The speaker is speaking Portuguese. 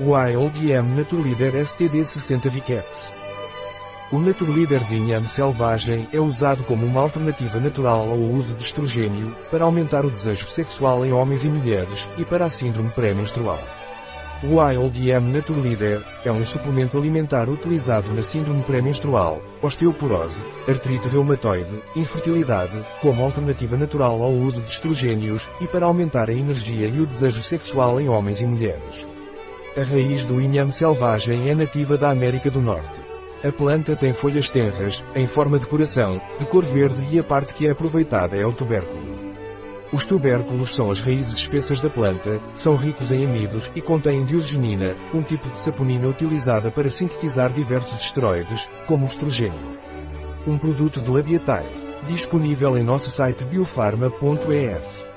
Wild Yam Naturleader STD60 Vicaps. O Naturleader de inhame selvagem é usado como uma alternativa natural ao uso de estrogênio, para aumentar o desejo sexual em homens e mulheres, e para a síndrome pré-menstrual. O Wild Yam Naturleader é um suplemento alimentar utilizado na síndrome pré-menstrual, osteoporose, artrite reumatoide, infertilidade, como alternativa natural ao uso de estrogênios, e para aumentar a energia e o desejo sexual em homens e mulheres. A raiz do inhame selvagem é nativa da América do Norte. A planta tem folhas tenras, em forma de coração, de cor verde e a parte que é aproveitada é o tubérculo. Os tubérculos são as raízes espessas da planta, são ricos em amidos e contêm diogenina, um tipo de saponina utilizada para sintetizar diversos esteroides, como o estrogênio. Um produto de Labiatai. Disponível em nosso site biofarma.es.